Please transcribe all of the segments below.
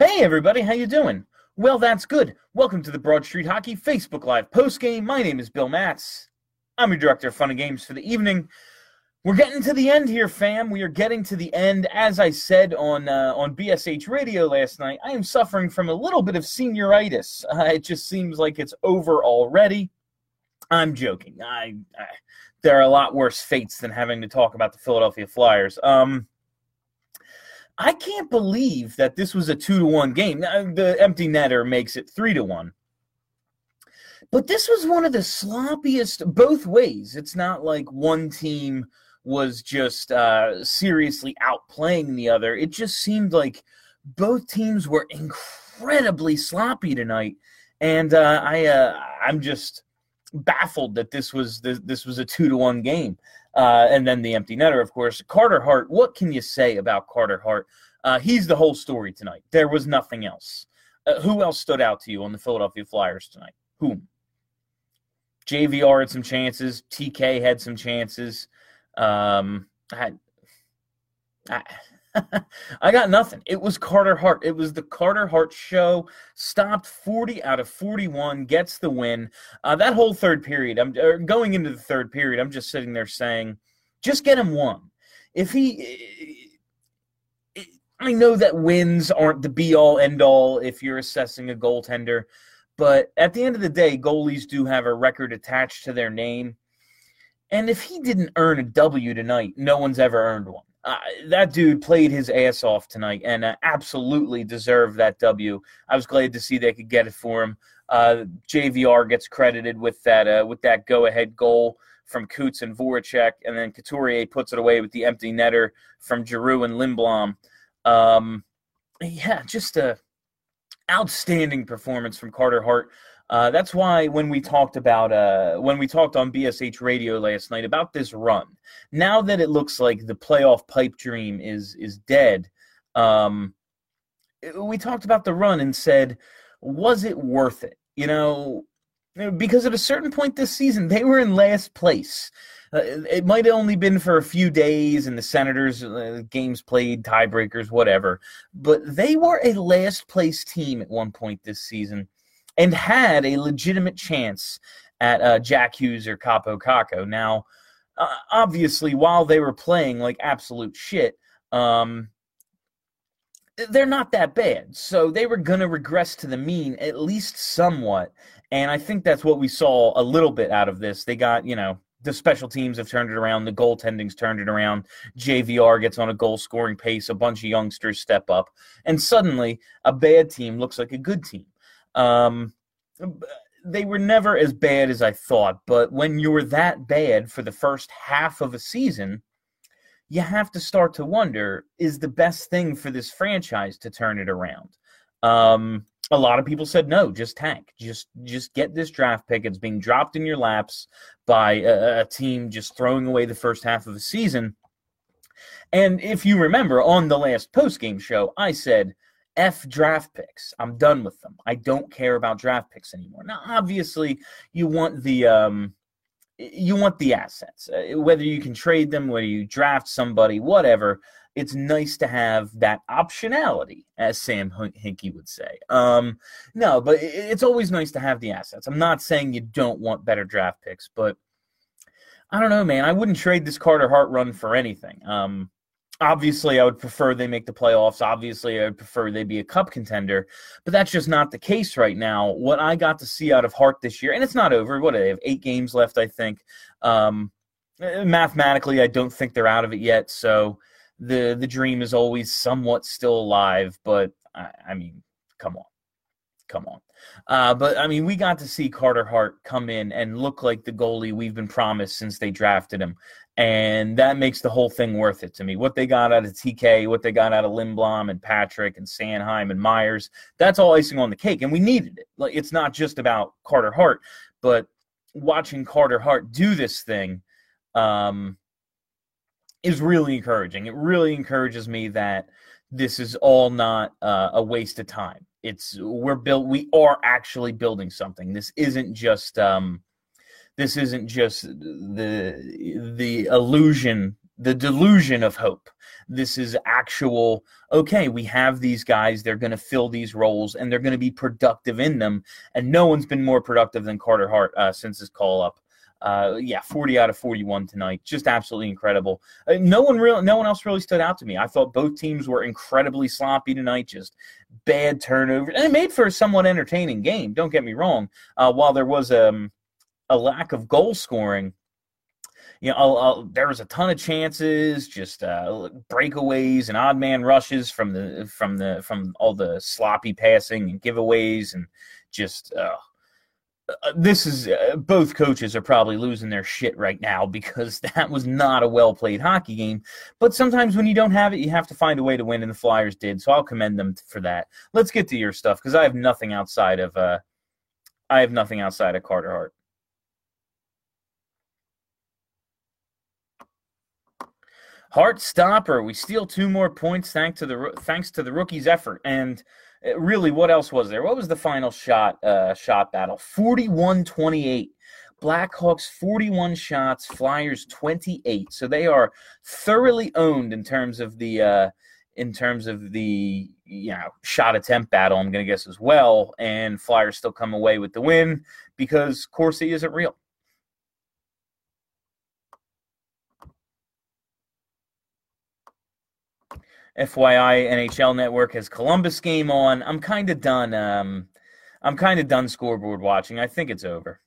Hey everybody, how you doing? Well, that's good. Welcome to the Broad Street Hockey Facebook Live postgame. My name is Bill Matz. I'm your director of fun and games for the evening. We're getting to the end here, fam. We are getting to the end. As I said on uh, on BSH Radio last night, I am suffering from a little bit of senioritis. Uh, it just seems like it's over already. I'm joking. I, I there are a lot worse fates than having to talk about the Philadelphia Flyers. Um, I can't believe that this was a two to one game. The empty netter makes it three to one. But this was one of the sloppiest both ways. It's not like one team was just uh, seriously outplaying the other. It just seemed like both teams were incredibly sloppy tonight, and uh, I uh, I'm just baffled that this was this, this was a two to one game. Uh, and then the empty netter, of course. Carter Hart, what can you say about Carter Hart? Uh, he's the whole story tonight. There was nothing else. Uh, who else stood out to you on the Philadelphia Flyers tonight? Whom? JVR had some chances. TK had some chances. Um, I, I, I got nothing. It was Carter Hart. It was the Carter Hart show. Stopped 40 out of 41, gets the win. Uh, that whole third period, I'm going into the third period. I'm just sitting there saying, just get him one. If he, I know that wins aren't the be all end all if you're assessing a goaltender, but at the end of the day, goalies do have a record attached to their name. And if he didn't earn a W tonight, no one's ever earned one. Uh, that dude played his ass off tonight and uh, absolutely deserved that W. I was glad to see they could get it for him. Uh, JVR gets credited with that uh, with that go ahead goal from Coots and Voracek, and then Couturier puts it away with the empty netter from Giroux and Lindblom. Um, yeah, just a outstanding performance from Carter Hart. Uh, that's why when we talked about uh, when we talked on BSH Radio last night about this run, now that it looks like the playoff pipe dream is is dead, um, we talked about the run and said, was it worth it? You know, because at a certain point this season they were in last place. Uh, it might have only been for a few days, and the Senators uh, games played, tiebreakers, whatever. But they were a last place team at one point this season and had a legitimate chance at uh, Jack Hughes or Kaapo Kakko. Now, uh, obviously, while they were playing like absolute shit, um, they're not that bad. So they were going to regress to the mean at least somewhat. And I think that's what we saw a little bit out of this. They got, you know, the special teams have turned it around. The goaltending's turned it around. JVR gets on a goal scoring pace. A bunch of youngsters step up. And suddenly, a bad team looks like a good team. Um, they were never as bad as I thought, but when you were that bad for the first half of a season, you have to start to wonder is the best thing for this franchise to turn it around? Um, a lot of people said no, just tank, just just get this draft pick. It's being dropped in your laps by a, a team just throwing away the first half of the season. And if you remember on the last post game show, I said F draft picks. I'm done with them. I don't care about draft picks anymore. Now, obviously, you want the um, you want the assets, uh, whether you can trade them, whether you draft somebody, whatever. It's nice to have that optionality, as Sam Hinkie would say. Um, no, but it's always nice to have the assets. I'm not saying you don't want better draft picks, but I don't know, man. I wouldn't trade this Carter Hart run for anything. Um, Obviously, I would prefer they make the playoffs. Obviously, I would prefer they be a cup contender, but that's just not the case right now. What I got to see out of Hart this year, and it's not over. What they have eight games left, I think. Um, mathematically, I don't think they're out of it yet. So the the dream is always somewhat still alive. But I, I mean, come on, come on. Uh, but I mean, we got to see Carter Hart come in and look like the goalie we've been promised since they drafted him and that makes the whole thing worth it to me. What they got out of TK, what they got out of Lindblom and Patrick and Sanheim and Myers, that's all icing on the cake, and we needed it. Like it's not just about Carter Hart, but watching Carter Hart do this thing um, is really encouraging. It really encourages me that this is all not uh, a waste of time. It's we're built. We are actually building something. This isn't just. Um, this isn't just the the illusion the delusion of hope. This is actual, okay, we have these guys, they're going to fill these roles and they're going to be productive in them. And no one's been more productive than Carter Hart uh, since his call up. Uh, yeah, 40 out of 41 tonight. Just absolutely incredible. Uh, no one real, no one else really stood out to me. I thought both teams were incredibly sloppy tonight. Just bad turnovers, and it made for a somewhat entertaining game. Don't get me wrong. Uh, while there was um, a lack of goal scoring, you know, I'll, I'll, there was a ton of chances, just uh, breakaways and odd man rushes from the from the from all the sloppy passing and giveaways and just uh, uh, this is uh, both coaches are probably losing their shit right now because that was not a well played hockey game. But sometimes when you don't have it, you have to find a way to win, and the Flyers did. So I'll commend them for that. Let's get to your stuff because I have nothing outside of uh, I have nothing outside of Carter Hart. Hart stopper. We steal two more points thanks to the thanks to the rookie's effort and uh, really, what else was there? What was the final shot uh, shot battle? 41-28. Blackhawks 41 shots, Flyers 28. So they are thoroughly owned in terms of the uh, in terms of the you know shot attempt battle. I'm going to guess as well, and Flyers still come away with the win because Corsi isn't real. FYI, NHL Network has Columbus game on. I'm kind of done. Um, I'm kind of done scoreboard watching. I think it's over.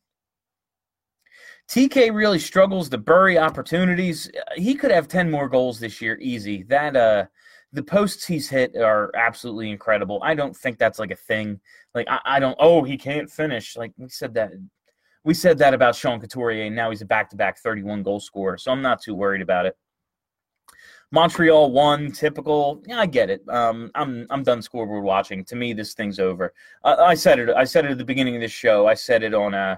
TK really struggles to bury opportunities. He could have 10 more goals this year, easy. That uh the posts he's hit are absolutely incredible. I don't think that's like a thing. Like I, I don't oh, he can't finish. Like we said that we said that about Sean Couturier, and now he's a back to back 31 goal scorer. So I'm not too worried about it. Montreal won, typical. Yeah, I get it. Um, I'm I'm done scoreboard watching. To me, this thing's over. Uh, I said it. I said it at the beginning of this show. I said it on uh,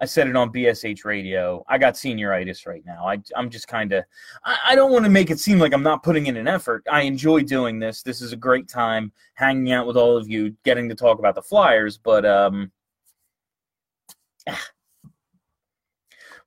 I said it on BSH radio. I got senioritis right now. I, I'm just kind of, I, I, don't want to make it seem like I'm not putting in an effort. I enjoy doing this. This is a great time hanging out with all of you, getting to talk about the Flyers. But um,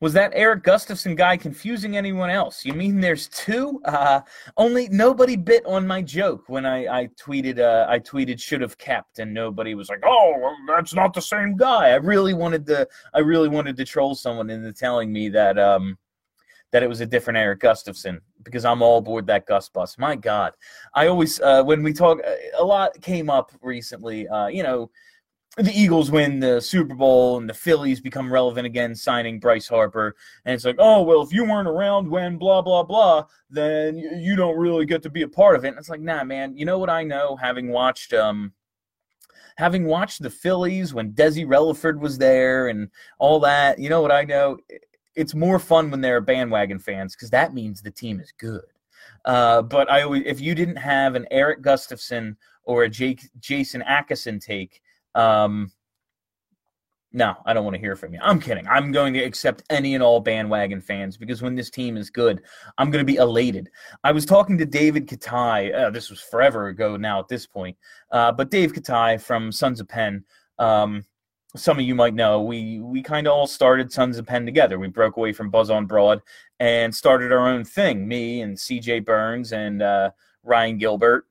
Was that Erik Gustafsson guy confusing anyone else? You mean there's two? Uh, only nobody bit on my joke when I, I tweeted. Uh, I tweeted should have kept, and nobody was like, "Oh, well, that's not the same guy." I really wanted to. I really wanted to troll someone into telling me that um, that it was a different Erik Gustafsson because I'm all aboard that Gus bus. My God, I always uh, when we talk, a lot came up recently. Uh, you know the Eagles win the Super Bowl and the Phillies become relevant again, signing Bryce Harper. And it's like, oh, well, if you weren't around when blah, blah, blah, then you don't really get to be a part of it. And it's like, nah, man, you know what I know having watched, um, having watched the Phillies when Desi Relaford was there and all that, you know what I know? It's more fun when they're bandwagon fans because that means the team is good. Uh, but I always, if you didn't have an Erik Gustafsson or a Jake, Jason Akeson take, um, no, I don't want to hear from you. I'm kidding. I'm going to accept any and all bandwagon fans because when this team is good, I'm going to be elated. I was talking to David Katai. Uh, this was forever ago now at this point. Uh, but Dave Katai from Sons of Penn. Um, some of you might know we we kind of all started Sons of Penn together. We broke away from Buzz on Broad and started our own thing. Me and C.J. Burns and uh, Ryan Gilbert,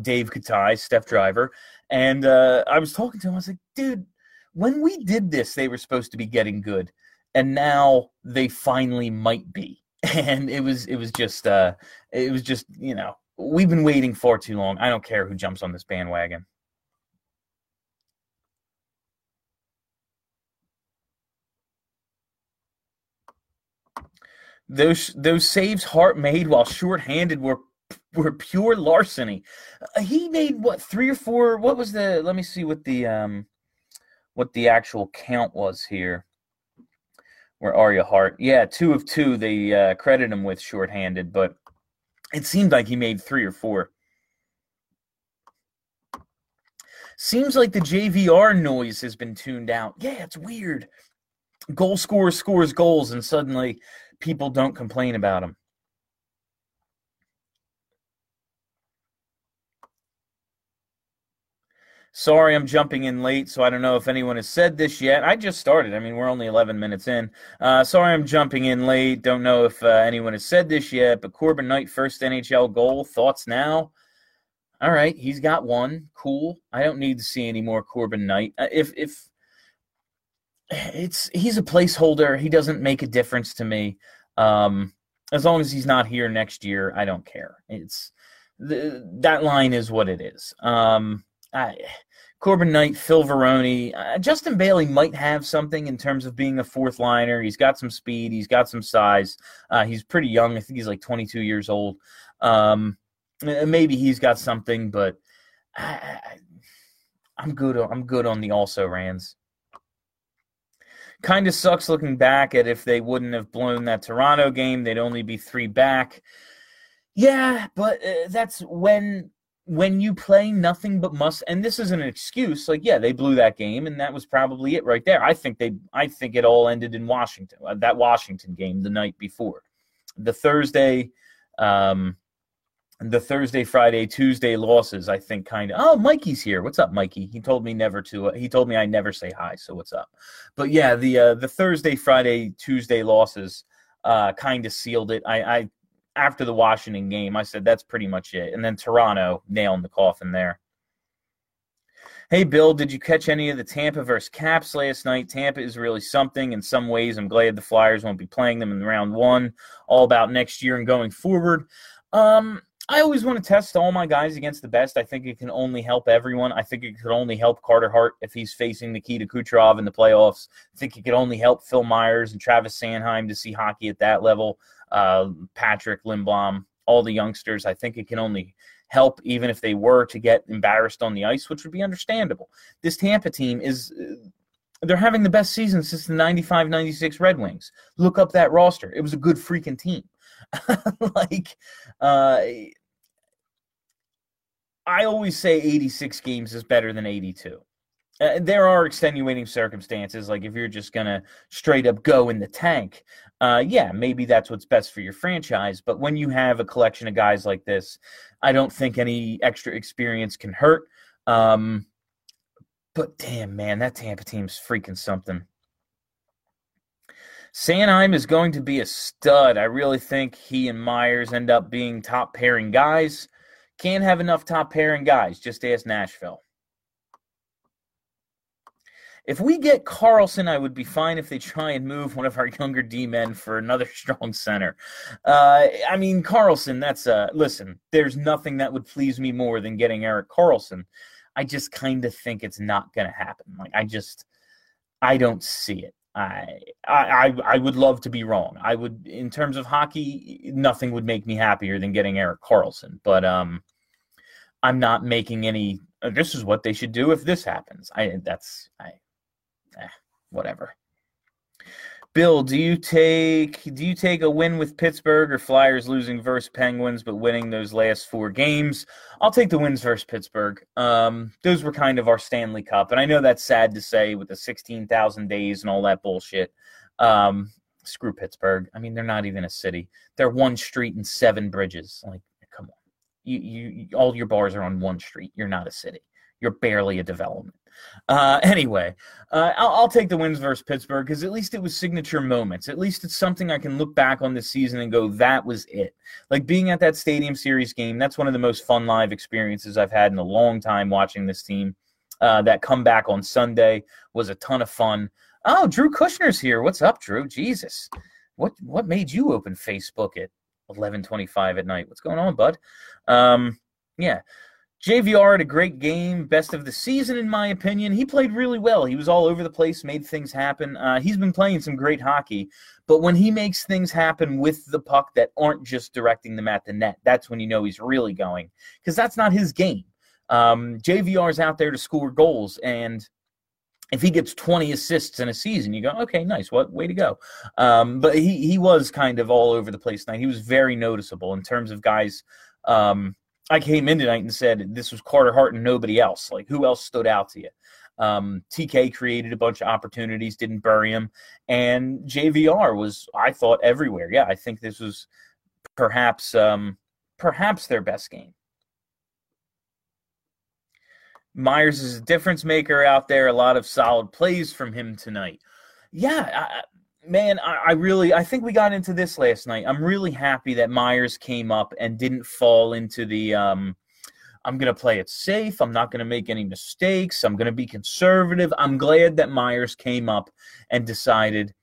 Dave Katai, Steph Driver, and uh, I was talking to him. I was like, dude, when we did this, they were supposed to be getting good, and now they finally might be. And it was it was just uh, it was just you know we've been waiting far too long. I don't care who jumps on this bandwagon. Those those saves Hart made while shorthanded were were pure larceny. Uh, he made what three or four? What was the? Let me see what the um, what the actual count was here. Where are you, Hart? Yeah, two of two. They uh, credit him with shorthanded, but it seemed like he made three or four. Seems like the JVR noise has been tuned out. Yeah, it's weird. Goal scorer scores goals, and suddenly people don't complain about him. Sorry, I'm jumping in late, so I don't know if anyone has said this yet. I just started. I mean, we're only 11 minutes in. Uh, sorry, I'm jumping in late. Don't know if uh, anyone has said this yet, but Corban Knight, first NHL goal. Thoughts now? All right, he's got one. Cool. I don't need to see any more Corban Knight. Uh, if if it's he's a placeholder, he doesn't make a difference to me. Um, as long as he's not here next year, I don't care. It's the, that line is what it is. Um, Corban Knight, Phil Varone, uh, Justin Bailey might have something in terms of being a fourth liner. He's got some speed, he's got some size. Uh, he's pretty young. I think he's like 22 years old. Um, maybe he's got something, but I, am good. I'm good on the also rans. Kind of sucks looking back at if they wouldn't have blown that Toronto game, they'd only be three back. Yeah, but uh, that's when when you play nothing but must and this isn't an excuse like yeah they blew that game and that was probably it right there. I think they i think it all ended in washington uh, that washington game the night before. The thursday um the thursday friday tuesday losses i think kind of oh mikey's here. What's up mikey? He told me never to uh, he told me i never say hi so what's up? But yeah the uh the thursday friday tuesday losses uh kind of sealed it. I i after the Washington game, I said that's pretty much it. And then Toronto nailing the coffin there. Hey, Bill, did you catch any of the Tampa versus Caps last night? Tampa is really something in some ways. I'm glad the Flyers won't be playing them in round one. All about next year and going forward. Um, I always want to test all my guys against the best. I think it can only help everyone. I think it could only help Carter Hart if he's facing Nikita Kucherov in the playoffs. I think it could only help Phil Myers and Travis Sanheim to see hockey at that level uh, Patrick Lindblom, all the youngsters. I think it can only help, even if they were to get embarrassed on the ice, which would be understandable. This Tampa team is. Uh, they're having the best season since the 95 96 Red Wings. Look up that roster. It was a good freaking team. like, uh, I always say 86 games is better than 82. Uh, there are extenuating circumstances, like if you're just gonna straight up go in the tank, uh, yeah, maybe that's what's best for your franchise. But when you have a collection of guys like this, I don't think any extra experience can hurt. Um, but damn, man, that Tampa team's freaking something. Sanheim is going to be a stud. I really think he and Myers end up being top pairing guys. Can't have enough top pairing guys. Just ask Nashville. If we get Karlsson, I would be fine if they try and move one of our younger D men for another strong center. Uh, I mean, Karlsson, that's uh, listen, there's nothing that would please me more than getting Erik Karlsson. I just kind of think it's not going to happen. Like, I just, I don't see it. I, I I would love to be wrong. I would, in terms of hockey, nothing would make me happier than getting Erik Karlsson. But um, I'm not making any. Uh, this is what they should do if this happens. I that's I eh, whatever. Bill, do you take do you take a win with Pittsburgh or Flyers losing versus Penguins but winning those last four games? I'll take the wins versus Pittsburgh. Um, those were kind of our Stanley Cup, and I know that's sad to say with the sixteen thousand days and all that bullshit. Um, screw Pittsburgh. I mean, they're not even a city. They're one street and seven bridges. Like, come on, you you all your bars are on one street. You're not a city. You're barely a development. Uh, anyway, uh, I'll, I'll, take the wins versus Pittsburgh because at least it was signature moments. At least it's something I can look back on this season and go, that was it. Like being at that Stadium Series game, that's one of the most fun live experiences I've had in a long time watching this team. Uh, that comeback on Sunday was a ton of fun. Oh, Drew Kushner's here. What's up, Drew? Jesus, what what made you open Facebook at eleven twenty five at night? What's going on, bud? Um, yeah. JVR had a great game, best of the season, in my opinion. He played really well. He was all over the place, made things happen. Uh, he's been playing some great hockey, but when he makes things happen with the puck that aren't just directing them at the net, that's when you know he's really going, because that's not his game. Um, JVR is out there to score goals, and if he gets 20 assists in a season, you go, okay, nice, what way to go. Um, but he he was kind of all over the place tonight. He was very noticeable in terms of guys. Um, I came in tonight and said this was Carter Hart and nobody else. Like who else stood out to you? Um, TK created a bunch of opportunities, didn't bury him, and JVR was I thought everywhere. Yeah, I think this was perhaps um, perhaps their best game. Myers is a difference maker out there. A lot of solid plays from him tonight. Yeah, I, man, I, I, really I think we got into this last night. I'm really happy that Myers came up and didn't fall into the um, I'm to play it safe. I'm not to make any mistakes. I'm to be conservative. I'm glad that Myers came up and decided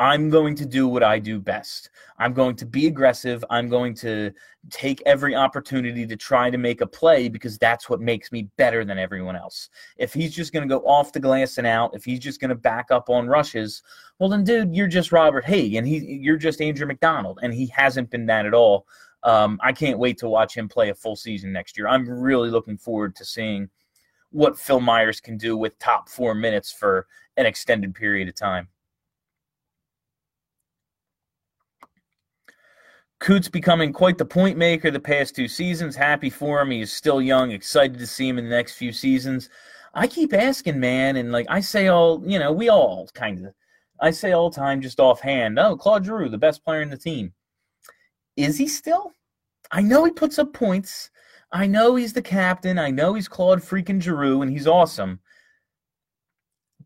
I'm going to do what I do best. I'm going to be aggressive. I'm going to take every opportunity to try to make a play because that's what makes me better than everyone else. If he's just going to go off the glass and out, if he's just going to back up on rushes, well then dude, you're just Robert Hagg and he you're just Andrew McDonald and he hasn't been that at all. Um, I can't wait to watch him play a full season next year. I'm really looking forward to seeing what Phil Myers can do with top 4 minutes for an extended period of time. Coots becoming quite the point maker the past two seasons. Happy for him. He's still young. Excited to see him in the next few seasons. I keep asking, man, and like I say all, you know, we all kind of, I say all time just offhand, oh, Claude Giroux, the best player in the team. Is he still? I know he puts up points. I know he's the captain. I know he's Claude freaking Giroux, and he's awesome.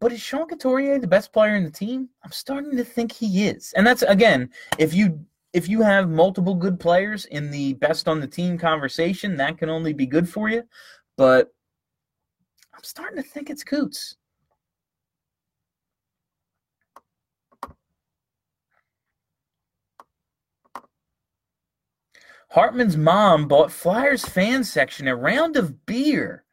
But is Sean Couturier the best player in the team? I'm starting to think he is. And that's again, if you if you have multiple good players in the best on the team conversation, that can only be good for you. But I'm starting to think it's Coots. Hartman's mom bought Flyers fan section a round of beer.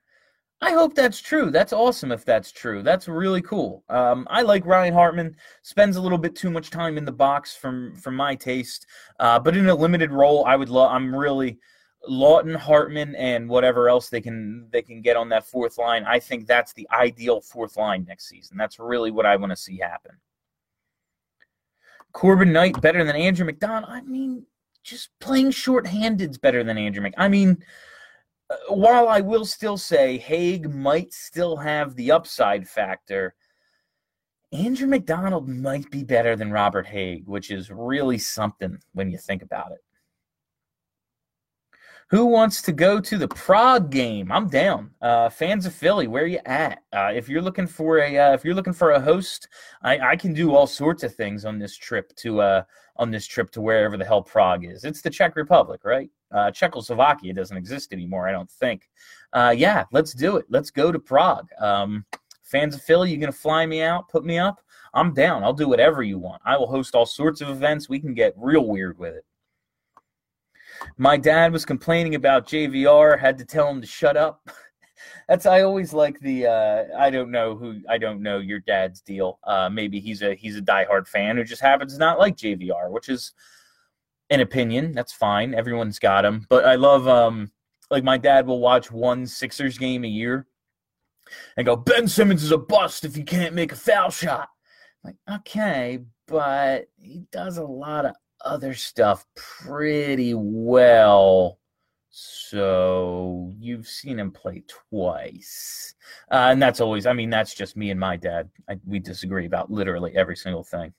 I hope that's true. That's awesome if that's true. That's really cool. Um, I like Ryan Hartman. Spends a little bit too much time in the box from from my taste, uh, but in a limited role, I would love. I'm really Laughton, Hartman, and whatever else they can they can get on that fourth line. I think that's the ideal fourth line next season. That's really what I want to see happen. Corban Knight better than Andrew McDonald. I mean, just playing shorthanded is better than Andrew McDonald. I mean while I will still say Hagg might still have the upside factor, Andrew McDonald might be better than Robert Hagg, which is really something when you think about it. Who wants to go to the Prague game? I'm down. Uh, fans of Philly, where are you at? Uh, if you're looking for a uh, if you're looking for a host, I, I, can do all sorts of things on this trip to uh, on this trip to wherever the hell Prague is. It's the Czech Republic, right? Uh, Czechoslovakia doesn't exist anymore, I don't think. Uh, yeah, let's do it. Let's go to Prague. Um, fans of Philly, you gonna fly me out, put me up? I'm down. I'll do whatever you want. I will host all sorts of events. We can get real weird with it. My dad was complaining about JVR, had to tell him to shut up. That's I always like the uh, I don't know who I don't know your dad's deal. Uh, maybe he's a he's a diehard fan who just happens not like JVR, which is an opinion. That's fine. Everyone's got him. But I love um like my dad will watch one Sixers game a year and go, Ben Simmons is a bust if he can't make a foul shot. I'm like, okay, but he does a lot of other stuff pretty well. So you've seen him play twice. Uh, and that's always, I mean, that's just me and my dad. I, we disagree about literally every single thing.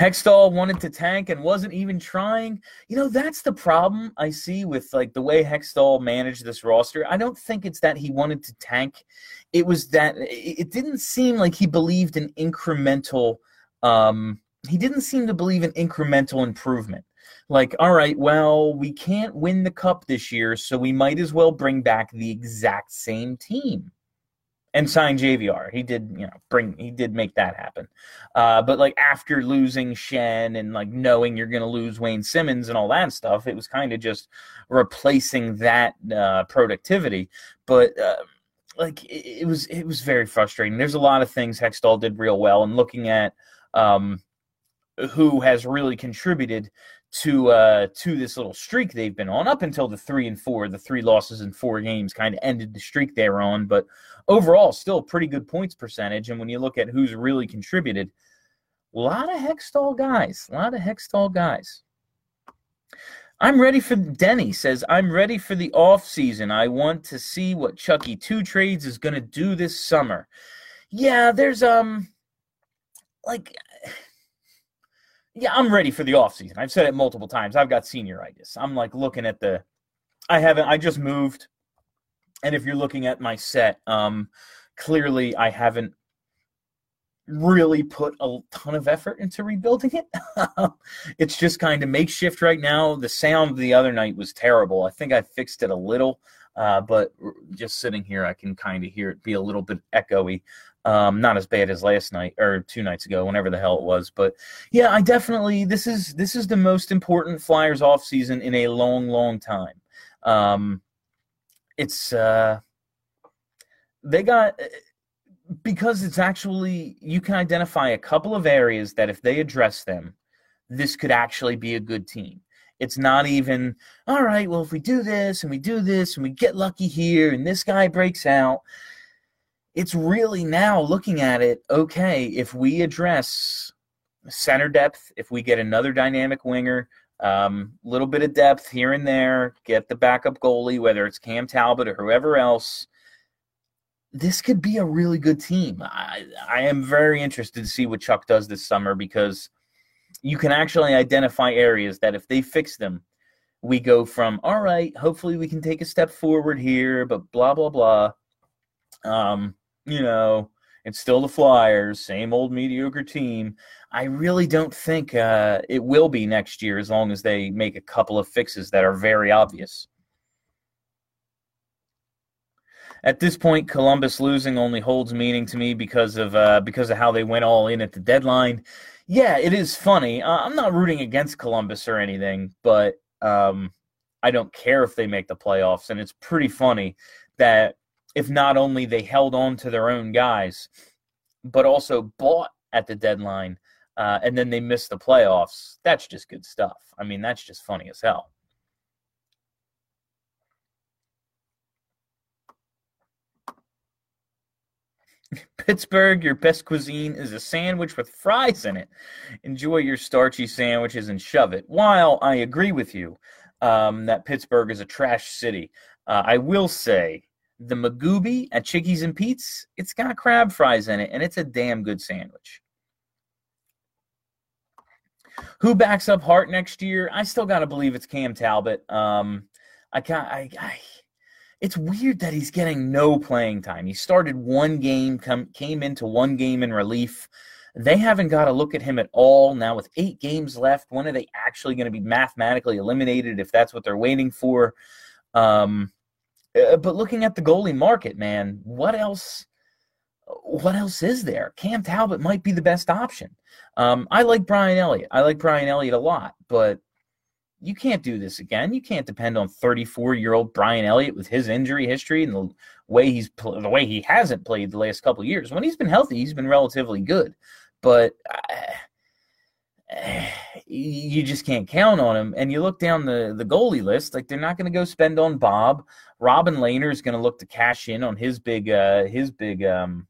Hextall wanted to tank and wasn't even trying. You know, that's the problem I see with like the way Hextall managed this roster. I don't think it's that he wanted to tank. It was that it didn't seem like he believed in incremental um he didn't seem to believe in incremental improvement. Like, all right, well, we can't win the cup this year, so we might as well bring back the exact same team and sign JVR. He did, you know, bring he did make that happen. Uh, but like after losing Schenn and like knowing you're going to lose Wayne Simmonds and all that stuff, it was kind of just replacing that uh, productivity. But uh, like it, it, was it was very frustrating. There's a lot of things Hextall did real well, and looking at um, who has really contributed to uh to this little streak they've been on up until the three and four the three losses in four games kind of ended the streak they were on. But overall still pretty good points percentage. And when you look at who's really contributed a lot of hextall guys a lot of hextall guys. I'm ready for denny says i'm ready for the off season. I want to see what chucky two trades is going to do this summer. Yeah there's um like yeah, I'm ready for the offseason. I've said it multiple times. I've got senioritis. I'm like looking at the I haven't I just moved. And if you're looking at my set, um, clearly I haven't really put a ton of effort into rebuilding it. it's just kind of makeshift right now. The sound the other night was terrible. I think I fixed it a little, uh, but just sitting here, I can kind of hear it be a little bit echoey. Um, not as bad as last night or two nights ago, whenever the hell it was. But yeah, I definitely this is this is the most important Flyers off season in a long, long time. Um, it's uh, they got because it's actually you can identify a couple of areas that if they address them, this could actually be a good team. It's not even all right. Well, if we do this and we do this and we get lucky here and this guy breaks out, it's really now looking at it. Okay, if we address center depth, if we get another dynamic winger, a um, little bit of depth here and there, get the backup goalie, whether it's Cam Talbot or whoever else this could be a really good team. I, I am very interested to see what Chuck does this summer because you can actually identify areas that if they fix them, we go from all right, hopefully we can take a step forward here, but blah blah blah. Um, you know, it's still the Flyers, same old mediocre team. I really don't think uh, it will be next year as long as they make a couple of fixes that are very obvious. at this point, Columbus losing only holds meaning to me because of uh, because of how they went all in at the deadline. Yeah, it is funny. Uh, I'm not rooting against Columbus or anything, but um, I don't care if they make the playoffs. And it's pretty funny that if not only they held on to their own guys, but also bought at the deadline, uh, and then they missed the playoffs. That's just good stuff. I mean, that's just funny as hell. Pittsburgh, your best cuisine is a sandwich with fries in it. Enjoy your starchy sandwiches and shove it. While I agree with you um, that Pittsburgh is a trash city, uh, I will say the Magooby at Chickies and Pete's, it's got crab fries in it, and it's a damn good sandwich. Who backs up Hart next year? I still got to believe it's Cam Talbot. Um, I can't. I, I it's weird that he's getting no playing time. He started one game, come, came into one game in relief. They haven't got to look at him at all. Now, with eight games left, when are they actually going to be mathematically eliminated if that's what they're waiting for? Um, uh, but looking at the goalie market, man, what else? What else is there? Cam Talbot might be the best option. Um, I like Brian Elliott. I like Brian Elliott a lot, but you can't do this again. You can't depend on 34 year old Brian Elliott with his injury history and the way he's the way he hasn't played the last couple years. When he's been healthy, he's been relatively good, but uh, you just can't count on him. And you look down the the goalie list, like they're not going to go spend on Bob. Robin Lehner is going to look to cash in on his big uh, his big um,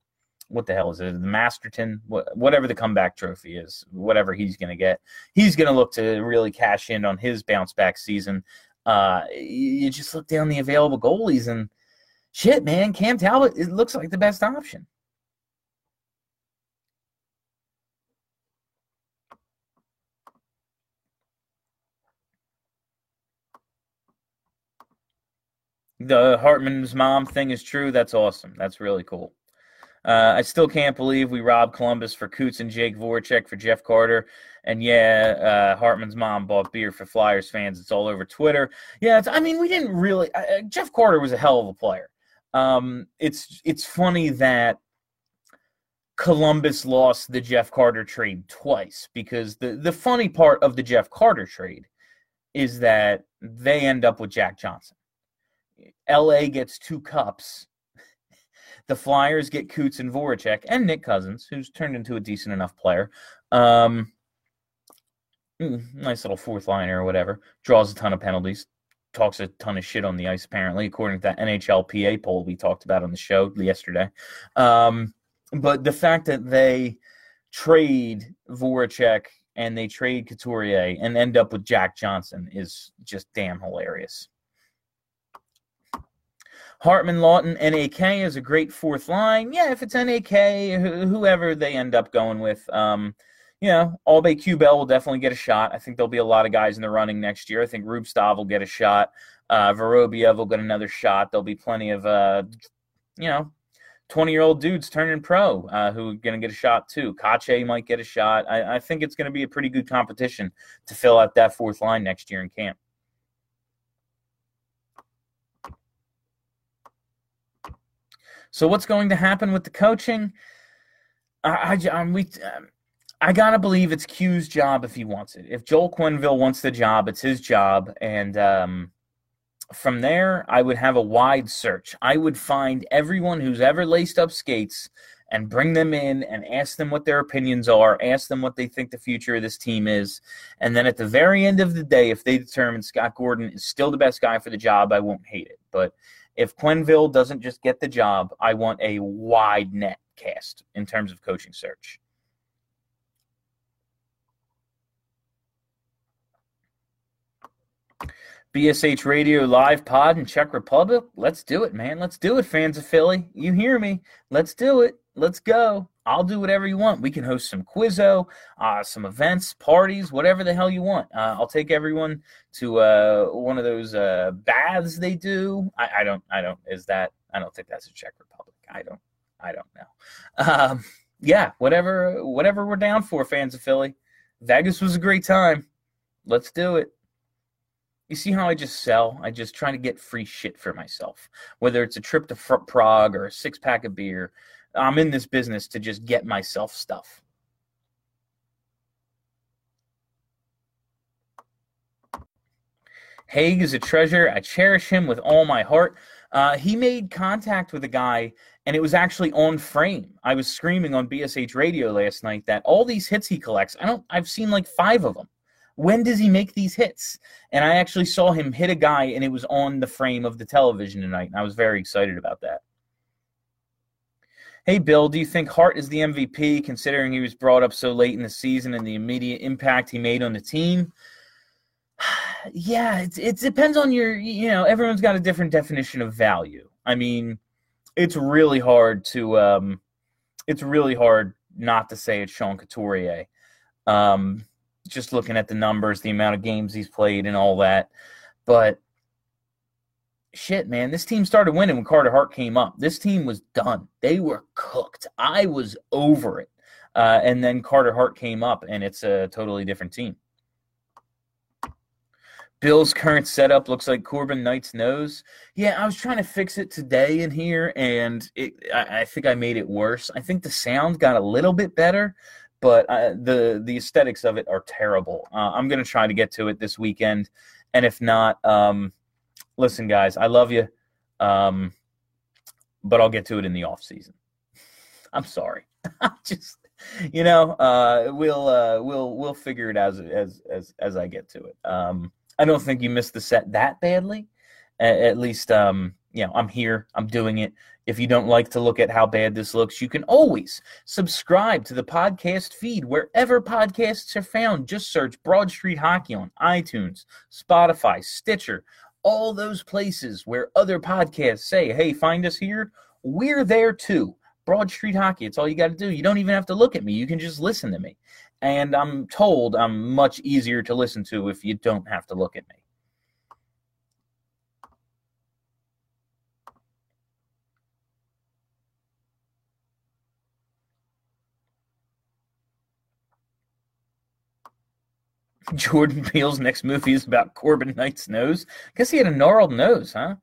what the hell is it? The Masterton, whatever the comeback trophy is, whatever he's going to get, he's going to look to really cash in on his bounce back season. Uh, you just look down the available goalies and shit, man, Cam Talbot, it looks like the best option. The Hartman's mom thing is true. That's awesome. That's really cool. Uh, I still can't believe we robbed Columbus for Coots and Jake Voracek for Jeff Carter. And yeah, uh, Hartman's mom bought beer for Flyers fans. It's all over Twitter. Yeah, I mean, we didn't really. Uh, Jeff Carter was a hell of a player. Um, it's it's funny that Columbus lost the Jeff Carter trade twice because the the funny part of the Jeff Carter trade is that they end up with Jack Johnson. LA gets two cups the Flyers get Coots and Voracek and Nick Cousins, who's turned into a decent enough player. Um, hmm, nice little fourth liner or whatever. Draws a ton of penalties. Talks a ton of shit on the ice, apparently, according to that NHLPA poll we talked about on the show yesterday. Um, but the fact that they trade Voracek and they trade Couturier and end up with Jack Johnson is just damn hilarious. Hartman, Laughton, NAK is a great fourth line. Yeah, if it's NAK, whoever they end up going with, um, you know, Aube Kubel will definitely get a shot. I think there'll be a lot of guys in the running next year. I think Rubtsov will get a shot. Uh, Vorobyev will get another shot. There'll be plenty of, uh, you know, 20 year old dudes turning pro uh, who are going to get a shot too. Kase might get a shot. I, I think it's going to be a pretty good competition to fill out that fourth line next year in camp. So what's going to happen with the coaching? I, I, um, we, um, I gotta believe it's Q's job if he wants it. If Joel Quenneville wants the job, it's his job, and um, from there, I would have a wide search. I would find everyone who's ever laced up skates and bring them in and ask them what their opinions are, ask them what they think the future of this team is. And then at the very end of the day, if they determine Scott Gordon is still the best guy for the job, I won't hate it. But if Quenneville doesn't just get the job, I want a wide net cast in terms of coaching search. BSH Radio live pod in Czech Republic. Let's do it, man. Let's do it, fans of Philly. You hear me? Let's do it. Let's go. I'll do whatever you want. We can host some quizzo, uh, some events, parties, whatever the hell you want. Uh, I'll take everyone to uh, one of those uh, baths they do. I, I, don't. I don't. Is that? I don't think that's a Czech Republic. I don't. I don't know. Um, yeah, whatever. Whatever we're down for, fans of Philly. Vegas was a great time. Let's do it. You see how I just sell? I just try to get free shit for myself. Whether it's a trip to Prague or a six pack of beer, I'm in this business to just get myself stuff. Hagg is a treasure. I cherish him with all my heart. Uh, he made contact with a guy, and it was actually on frame. I was screaming on BSH radio last night that all these hits he collects, I don't. I've seen like five of them when does he make these hits? And I actually saw him hit a guy, and it was on the frame of the television tonight, and I was very excited about that. Hey, Bill, do you think Hart is the MVP considering he was brought up so late in the season and the immediate impact he made on the team? yeah, it, it depends on your, you know, everyone's got a different definition of value. I mean, it's really hard to, um, it's really hard not to say it's Sean Couturier. Um, just looking at the numbers, the amount of games he's played, and all that. But shit, man, this team started winning when Carter Hart came up. This team was done. They were cooked. I was over it. Uh, and then Carter Hart came up, and it's a totally different team. Bill's current setup looks like Corban Knight's nose. Yeah, I was trying to fix it today in here, and it, I, I think I made it worse. I think the sound got a little bit better, but uh, the the aesthetics of it are terrible. Uh, I'm gonna try to get to it this weekend, and if not, um, listen, guys, I love you, um, but I'll get to it in the off season. I'm sorry, I just you know, uh, we'll uh, we'll we'll figure it as as as as I get to it. Um, I don't think you missed the set that badly. At, at least, um, you know, I'm here. I'm doing it. If you don't like to look at how bad this looks, you can always subscribe to the podcast feed wherever podcasts are found. Just search Broad Street Hockey on iTunes, Spotify, Stitcher, all those places where other podcasts say, hey, find us here. We're there too. Broad Street Hockey. It's all you got to do. You don't even have to look at me. You can just listen to me. And I'm told I'm much easier to listen to if you don't have to look at me. Jordan Peele's next movie is about Corban Knight's nose. I Guess he had a gnarled nose, huh?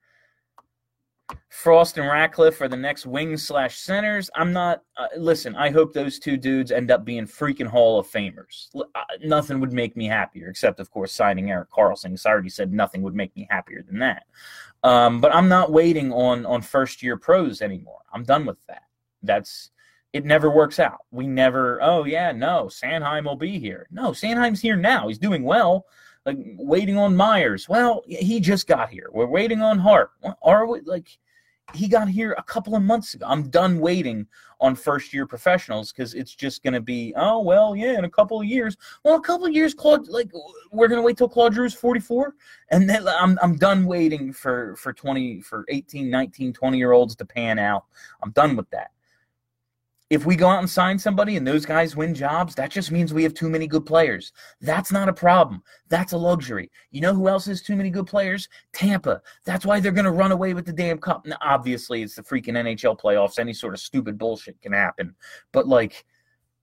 Frost and Ratcliffe are the next wing slash centers. I'm not. Uh, listen, I hope those two dudes end up being freaking Hall of Famers. Uh, nothing would make me happier, except of course signing Erik Karlsson. Because I already said nothing would make me happier than that. Um, but I'm not waiting on on first year pros anymore. I'm done with that. That's it never works out. We never, oh yeah, no, Sanheim will be here. No, Sanheim's here now. He's doing well. Like waiting on Myers. Well, he just got here. We're waiting on Hart. Are we like he got here a couple of months ago. I'm done waiting on first year professionals because it's just going to be, oh, well, yeah, in a couple of years. Well, a couple of years, Claude, like, we're going to wait till Claude Giroux's 44. And then I'm, I'm done waiting for, for 20, for 18, 19, 20 year olds to pan out. I'm done with that If we go out and sign somebody and those guys win jobs, that just means we have too many good players. That's not a problem. That's a luxury. You know who else has too many good players? Tampa. That's why they're going to run away with the damn cup. Now, obviously, it's the freaking NHL playoffs. Any sort of stupid bullshit can happen. But, like,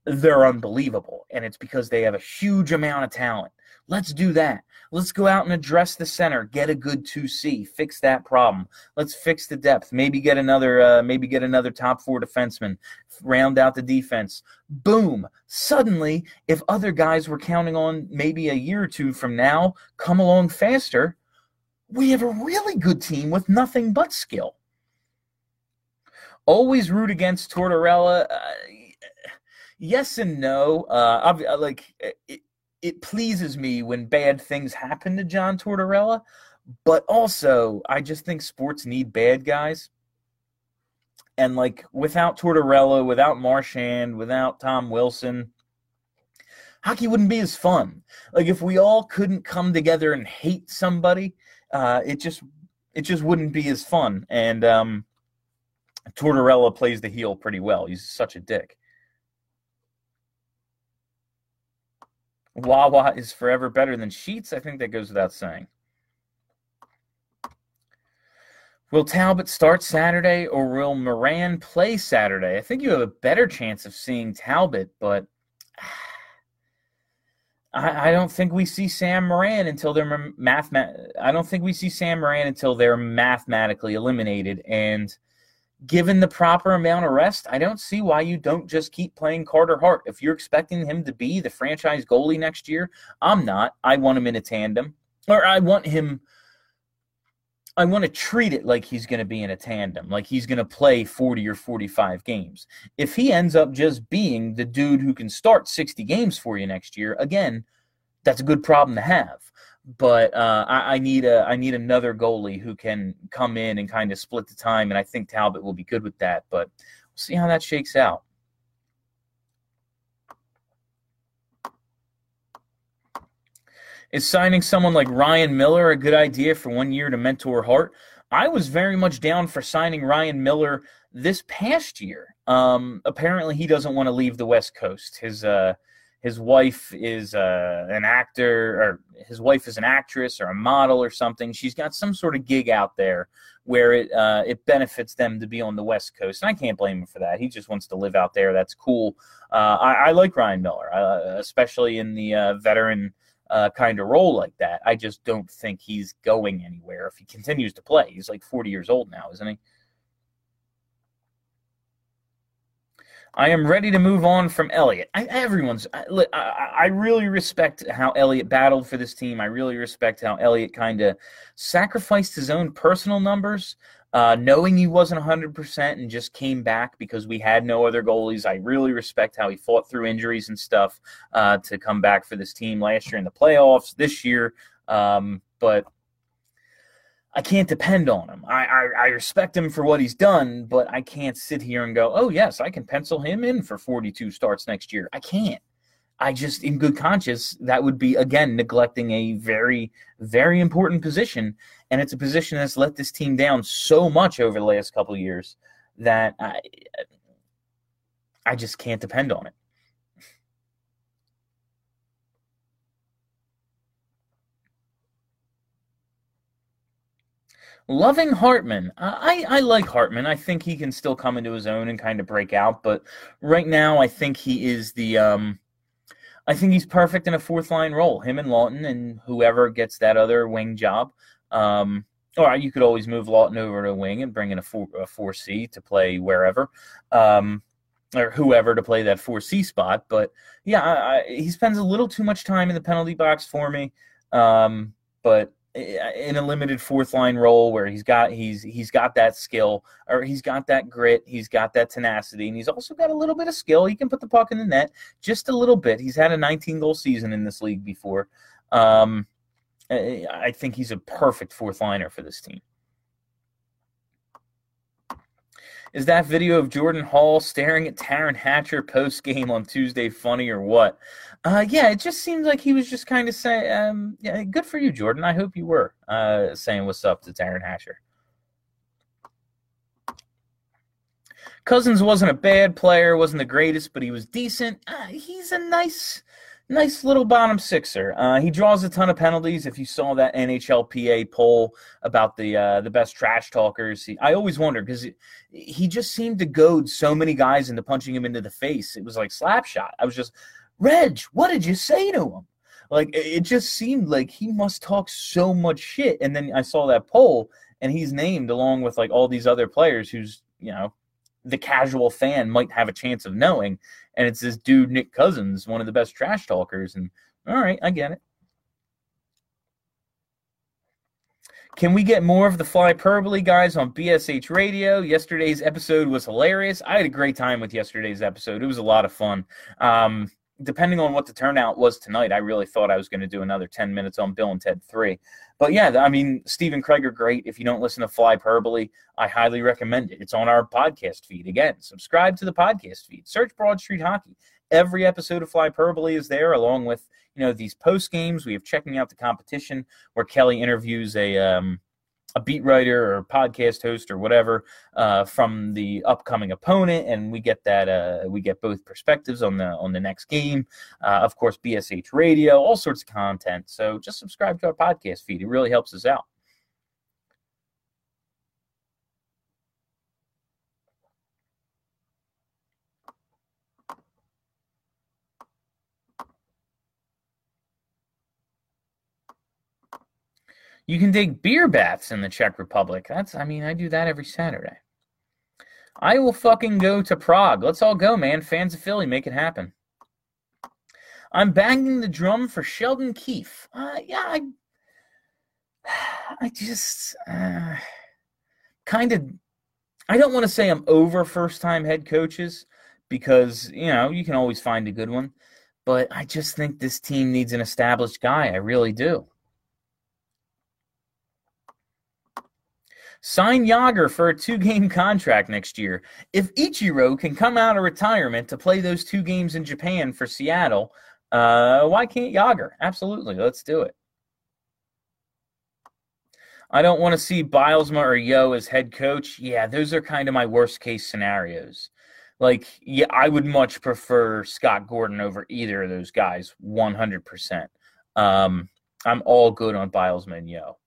they're unbelievable. And it's because they have a huge amount of talent. Let's do that. Let's go out and address the center, get a good 2C, fix that problem. Let's fix the depth. Maybe get another uh, maybe get another top 4 defenseman, round out the defense. Boom. Suddenly, if other guys were counting on maybe a year or two from now come along faster, we have a really good team with nothing but skill. Always root against Tortorella. Uh, yes and no. Uh, like it, it pleases me when bad things happen to John Tortorella, but also I just think sports need bad guys. And like without Tortorella, without Marchand, without Tom Wilson, hockey wouldn't be as fun. Like if we all couldn't come together and hate somebody, uh, it just it just wouldn't be as fun. And um, Tortorella plays the heel pretty well. He's such a dick. Wawa is forever better than Sheets. I think that goes without saying. Will Talbot start Saturday or will Moran play Saturday? I think you have a better chance of seeing Talbot, but I, I don't think we see Sam Moran until they're math. I don't think we see Sam Moran until they're mathematically eliminated. And given the proper amount of rest, I don't see why you don't just keep playing Carter Hart. If you're expecting him to be the franchise goalie next year, I'm not. I want him in a tandem, or I want him. I want to treat it like he's going to be in a tandem, like he's going to play 40 or 45 games. If he ends up just being the dude who can start 60 games for you next year, again, that's a good problem to have but uh, I, I, need a I need another goalie who can come in and kind of split the time, and I think Talbot will be good with that. But we'll see how that shakes out. Is signing someone like Ryan Miller a good idea for one year to mentor Hart? I was very much down for signing Ryan Miller this past year. Um, apparently, he doesn't want to leave the West Coast. His uh, his wife is uh, an actor or his wife is an actress or a model or something she's got some sort of gig out there where it uh, it benefits them to be on the west coast and i can't blame him for that. He just wants to live out there. That's cool. Uh, I, I, like ryan miller uh, especially in the uh, veteran uh, kind of role like that. I just don't think he's going anywhere if he continues to play. He's like 40 years old now isn't he I am ready to move on from Elliott. I, everyone's. I, I, really respect how Elliott battled for this team. I really respect how Elliott kind of sacrificed his own personal numbers, uh, knowing he wasn't 100% and just came back because we had no other goalies. I really respect how he fought through injuries and stuff uh, to come back for this team last year in the playoffs, this year. Um, but I can't depend on him. I, I, I, respect him for what he's done, but I can't sit here and go, oh, yes, I can pencil him in for 42 starts next year. I can't. I just, in good conscience, that would be, again, neglecting a very, very important position. And it's a position that's let this team down so much over the last couple years that I, I just can't depend on it. Loving Hartman. I, I like Hartman. I think he can still come into his own and kind of break out. But right now, I think he is the. Um, I think he's perfect in a fourth line role. Him and Laughton and whoever gets that other wing job. Um, or you could always move Laughton over to wing and bring in a four a four C to play wherever, um, or whoever to play that four C spot. But yeah, I, I, he spends a little too much time in the penalty box for me. Um, but in a limited fourth line role where he's got he's he's got that skill or he's got that grit, he's got that tenacity, and he's also got a little bit of skill. He can put the puck in the net just a little bit. He's had a 19 goal season in this league before. Um, I think he's a perfect fourth liner for this team. Is that video of Jordan Hall staring at Taryn Hatcher post game on Tuesday funny or what? Uh, yeah, it just seems like he was just kind of saying, um, yeah, good for you, Jordan. I hope you were uh, saying what's up to Taryn Hatcher. Cousins wasn't a bad player, wasn't the greatest, but he was decent. Uh, he's a nice, nice little bottom sixer. Uh, he draws a ton of penalties. If you saw that NHLPA poll about the uh, the best trash talkers, he, I always wonder because he just seemed to goad so many guys into punching him into the face. It was like slap shot. I was just, Reg, what did you say to him? Like it just seemed like he must talk so much shit. And then I saw that poll, and he's named along with like all these other players who's you know the casual fan might have a chance of knowing. And it's this dude, Nick Cousins, one of the best trash talkers. And all right, I get it. Can we get more of the Flyperbole guys on BSH Radio? Yesterday's episode was hilarious. I had a great time with yesterday's episode. It was a lot of fun. Um, depending on what the turnout was tonight, I really thought I was going to do another 10 minutes on Bill and Ted 3. But yeah, I mean, Steve and Craig are great. If you don't listen to Fly Flyperbole, I highly recommend it. It's on our podcast feed. Again, subscribe to the podcast feed. Search Broad Street Hockey. Every episode of Fly Flyperbole is there, along with you know these post games. We have checking out the competition where Kelly interviews a um, a beat writer or podcast host or whatever uh, from the upcoming opponent, and we get that uh, we get both perspectives on the on the next game. Uh, of course, BSH Radio, all sorts of content. So just subscribe to our podcast feed; it really helps us out. You can take beer baths in the Czech Republic. That's, I mean, I do that every Saturday. I will fucking go to Prague. Let's all go, man. Fans of Philly, make it happen. I'm banging the drum for Sheldon Keefe. Uh, yeah, I, I just uh, kind of, I don't want to say I'm over first time head coaches because, you know, you can always find a good one. But I just think this team needs an established guy. I really do. Sign Jagr for a two game contract next year. If Ichiro can come out of retirement to play those two games in Japan for Seattle, uh, why can't Jagr? Absolutely. Let's do it. I don't want to see Bylsma or Yeo as head coach. Yeah, those are kind of my worst case scenarios. Like, yeah, I would much prefer Scott Gordon over either of those guys, 100%. Um, I'm all good on Bylsma and Yeo.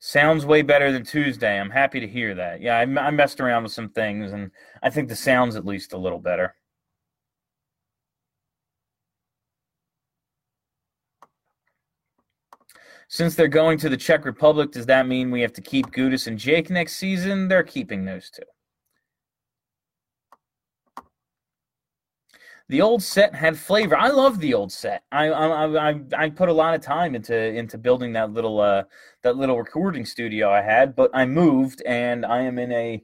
Sounds way better than Tuesday. I'm happy to hear that. Yeah, I, I messed around with some things, and I think the sound's at least a little better. Since they're going to the Czech Republic, does that mean we have to keep Gudas and Jake next season? They're keeping those two. The old set had flavor. I love the old set. I I I, I put a lot of time into into building that little uh that little recording studio I had, but I moved and I am in a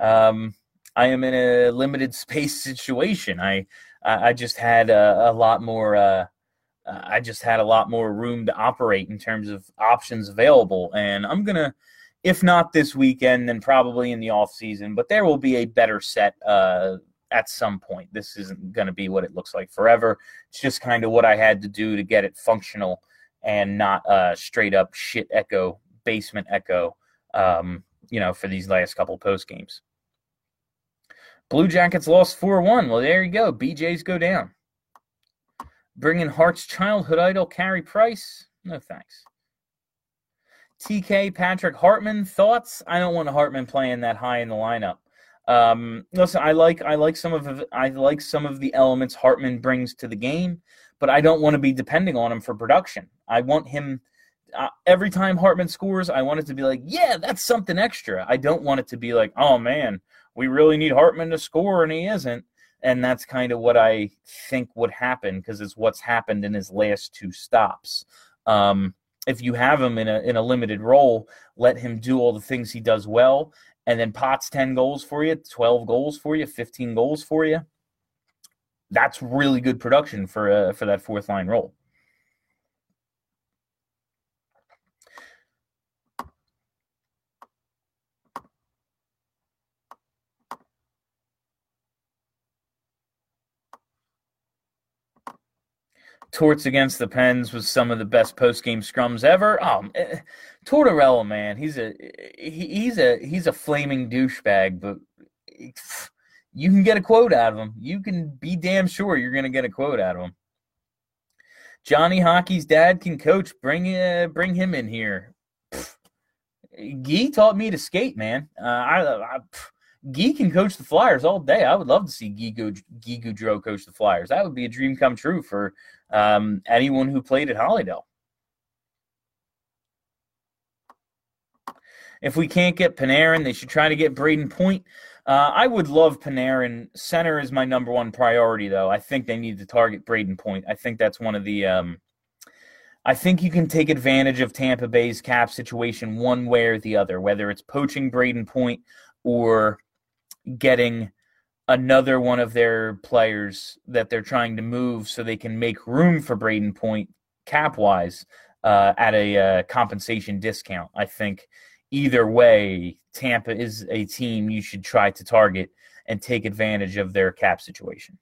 um I am in a limited space situation. I I just had a, a lot more uh I just had a lot more room to operate in terms of options available and I'm going to if not this weekend then probably in the off season, but there will be a better set uh at some point. This isn't going to be what it looks like forever. It's just kind of what I had to do to get it functional and not uh, straight up shit echo, basement echo, um, you know, for these last couple post games. Blue Jackets lost 4 1. Well, there you go. BJs go down. Bringing Hart's childhood idol, Carey Price. No thanks. TK Patrick Hartman thoughts. I don't want Hartman playing that high in the lineup. Um, listen, I like I like some of I like some of the elements Hartman brings to the game, but I don't want to be depending on him for production. I want him uh, every time Hartman scores. I want it to be like, yeah, that's something extra. I don't want it to be like, oh man, we really need Hartman to score and he isn't. And that's kind of what I think would happen because it's what's happened in his last two stops. Um, if you have him in a in a limited role, let him do all the things he does well, and then Potts 10 goals for you, 12 goals for you, 15 goals for you. That's really good production for uh, for that fourth line role. Torts against the Pens was some of the best post game scrums ever. Um, Tortorella, man, he's a he, he's a he's a flaming douchebag, but you can get a quote out of him. You can be damn sure you're going to get a quote out of him. Johnny Hockey's dad can coach. Bring uh, bring him in here. Gee taught me to skate, man. Uh, I, I Guy can coach the Flyers all day. I would love to see Gee, Guy Gaudreau coach the Flyers. That would be a dream come true for um, anyone who played at Hollydale. If we can't get Panarin, they should try to get Brayden Point. Uh, I would love Panarin. Center is my number one priority, though. I think they need to target Brayden Point. I think that's one of the. Um, I think you can take advantage of Tampa Bay's cap situation one way or the other, whether it's poaching Brayden Point or getting another one of their players that they're trying to move so they can make room for Brayden Point cap wise uh, at a uh, compensation discount. I think either way, Tampa is a team you should try to target and take advantage of their cap situation.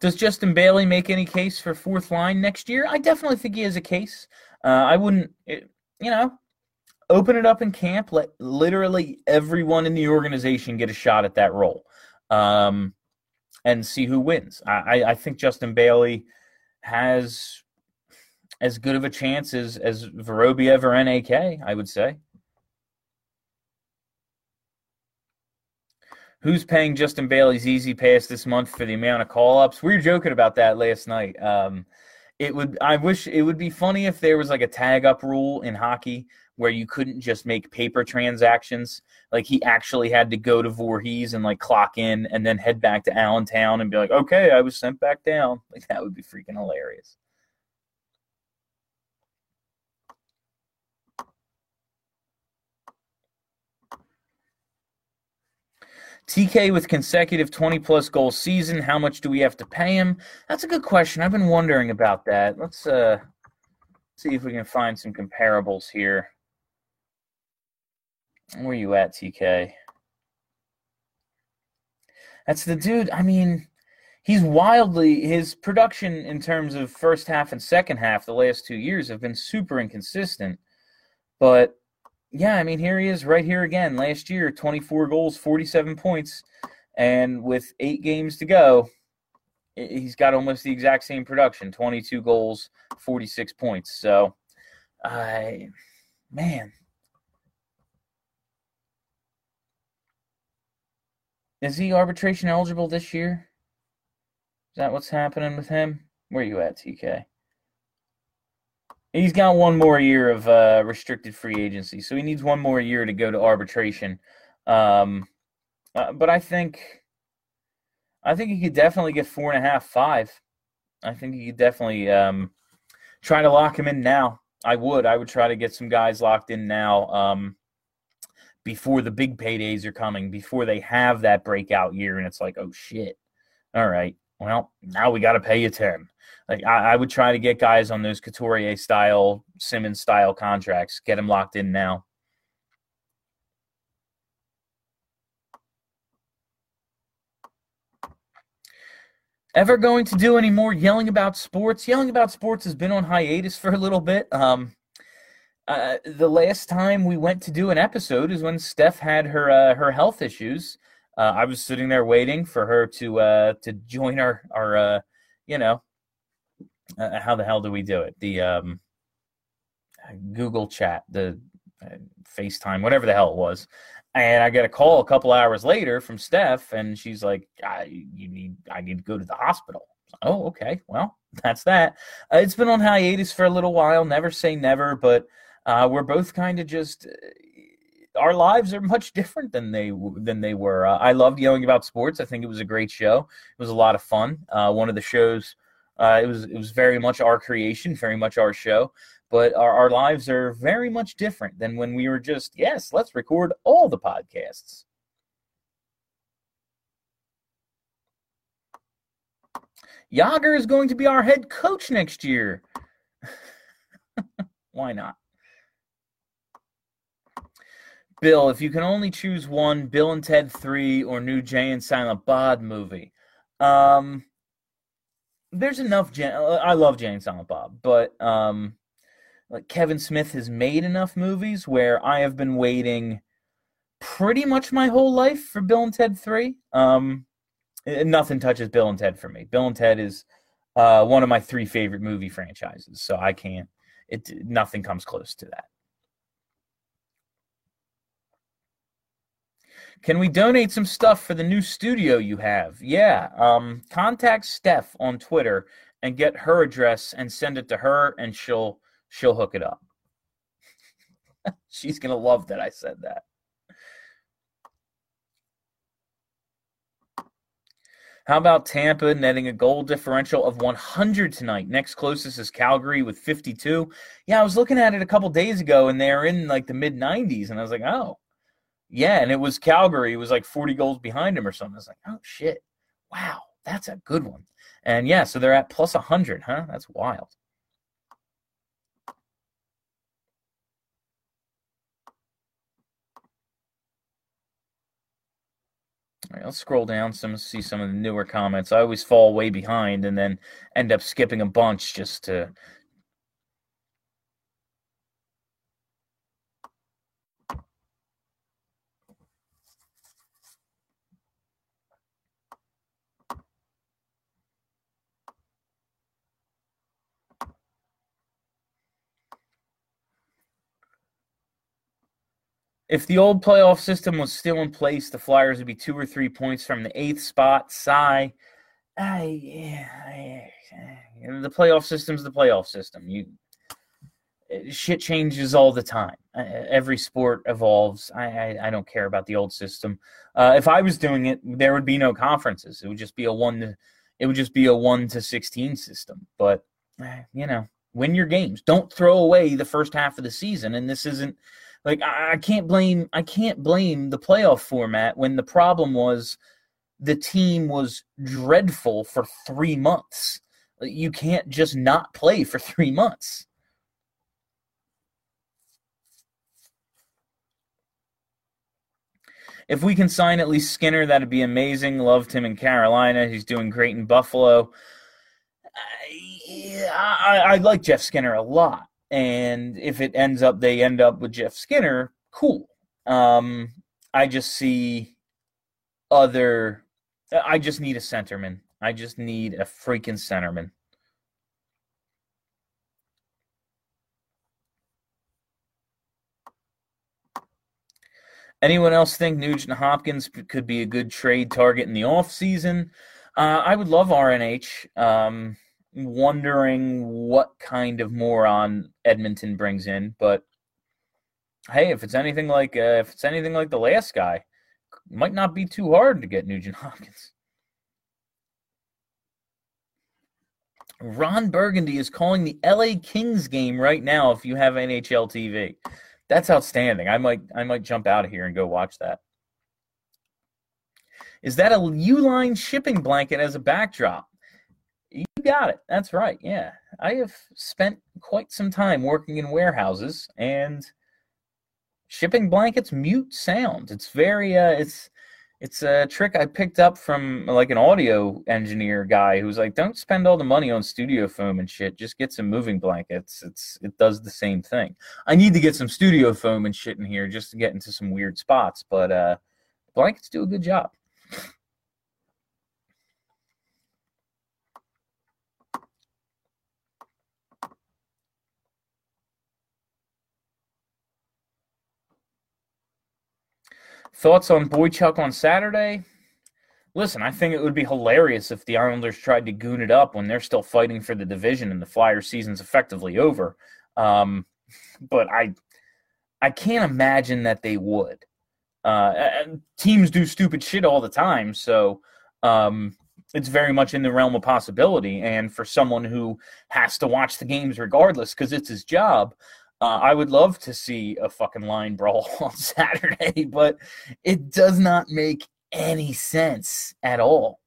Does Justin Bailey make any case for fourth line next year? I definitely think he has a case. Uh, I wouldn't, it, you know, open it up in camp. Let literally everyone in the organization get a shot at that role, um, and see who wins. I, I think Justin Bailey has as good of a chance as as Vorobyev or NAK. I would say. Who's paying Justin Bailey's E-ZPass this month for the amount of call ups? We were joking about that last night. Um, it would I wish it would be funny if there was like a tag up rule in hockey where you couldn't just make paper transactions. Like he actually had to go to Voorhees and like clock in and then head back to Allentown and be like, okay, I was sent back down. Like that would be freaking hilarious. TK with consecutive 20 plus goal season, how much do we have to pay him? That's a good question. I've been wondering about that. Let's uh see if we can find some comparables here. Where you at, TK? That's the dude. I mean, he's wildly his production in terms of first half and second half the last two years have been super inconsistent. But yeah, I mean, here he is right here again. Last year, 24 goals, 47 points. And with eight games to go, he's got almost the exact same production 22 goals, 46 points. So, I, man. Is he arbitration eligible this year? Is that what's happening with him? Where are you at, TK? He's got one more year of uh, restricted free agency, so he needs one more year to go to arbitration. Um, uh, but I think, I think he could definitely get four and a half, five. I think he could definitely um, try to lock him in now. I would. I would try to get some guys locked in now um, before the big paydays are coming, before they have that breakout year, and it's like, oh shit. All right, well now we got to pay you ten. Like I, I, would try to get guys on those Couturier style, Simmonds style contracts, get them locked in now. Ever going to do any more yelling about sports? Yelling about sports has been on hiatus for a little bit. Um, uh, the last time we went to do an episode is when Steph had her uh, her health issues. Uh, I was sitting there waiting for her to uh, to join our our uh, you know uh, how the hell do we do it? The um, Google Chat, the uh, FaceTime, whatever the hell it was. And I get a call a couple hours later from Steph, and she's like, I, "You need, I need to go to the hospital." Oh, okay. Well, that's that. Uh, it's been on hiatus for a little while. Never say never, but uh, we're both kind of just. Our lives are much different than they than they were. Uh, I loved yelling about sports. I think it was a great show. It was a lot of fun. Uh, one of the shows uh, it was it was very much our creation, very much our show. But our, our lives are very much different than when we were just yes, let's record all the podcasts. Jagr is going to be our head coach next year. Why not? Bill, if you can only choose one, Bill and Ted 3 or new Jay and Silent Bob movie. Um, there's enough. Jay, I love Jay and Silent Bob, but um, like Kevin Smith has made enough movies where I have been waiting pretty much my whole life for Bill and Ted 3. Um, nothing touches Bill and Ted for me. Bill and Ted is uh, one of my three favorite movie franchises, so I can't. It nothing comes close to that. Can we donate some stuff for the new studio you have? Yeah. Um, contact Steph on Twitter and get her address and send it to her, and she'll she'll hook it up. She's gonna love that I said that. How about Tampa netting a goal differential of 100 tonight? Next closest is Calgary with 52. Yeah, I was looking at it a couple days ago, and they're in like the mid 90s, and I was like, oh, yeah, and it was Calgary. It was like 40 goals behind him or something. I was like, oh shit, wow, that's a good one. And yeah, so they're at plus 100, huh? That's wild. All right, let's scroll down some see some of the newer comments. I always fall way behind and then end up skipping a bunch just to If the old playoff system was still in place, the Flyers would be two or three points from the eighth spot. Sigh. Uh, yeah, yeah. The playoff system's the playoff system. You shit changes all the time. Every sport evolves. I, I, I don't care about the old system. Uh, if I was doing it, there would be no conferences. It would just be a one. To, it would just be a one to sixteen system. But you know, win your games. Don't throw away the first half of the season. And this isn't like I, I can't blame I can't blame the playoff format when the problem was the team was dreadful for three months. You can't just not play for three months. If we can sign at least Skinner, that'd be amazing. Loved him in Carolina. He's doing great in Buffalo. I, I, I like Jeff Skinner a lot and if it ends up they end up with Jeff Skinner, cool. Um, I just see other. I just need a centerman. I just need a freaking centerman. Anyone else think Nugent Hopkins could be a good trade target in the offseason? Uh, I would love RNH. Um, wondering what kind of moron Edmonton brings in. But hey, if it's anything like uh, if it's anything like the last guy, might not be too hard to get Nugent Hopkins. Ron Burgundy is calling the LA Kings game right now if you have NHL TV. That's outstanding. I might I might jump out of here and go watch that. Is that a Uline shipping blanket as a backdrop? Got it. That's right. Yeah. I have spent quite some time working in warehouses and shipping blankets mute sound. It's very uh it's it's a trick I picked up from like an audio engineer guy who's like, "Don't spend all the money on studio foam and shit. Just get some moving blankets. It's it does the same thing." I need to get some studio foam and shit in here just to get into some weird spots, but uh, blankets do a good job. Thoughts on Boychuk on Saturday? Listen, I think it would be hilarious if the Islanders tried to goon it up when they're still fighting for the division and the Flyers season's effectively over. Um, but I, I can't imagine that they would. Uh, teams do stupid shit all the time, so um, it's very much in the realm of possibility. And for someone who has to watch the games regardless because it's his job, uh, I would love to see a fucking line brawl on Saturday, but it does not make any sense at all.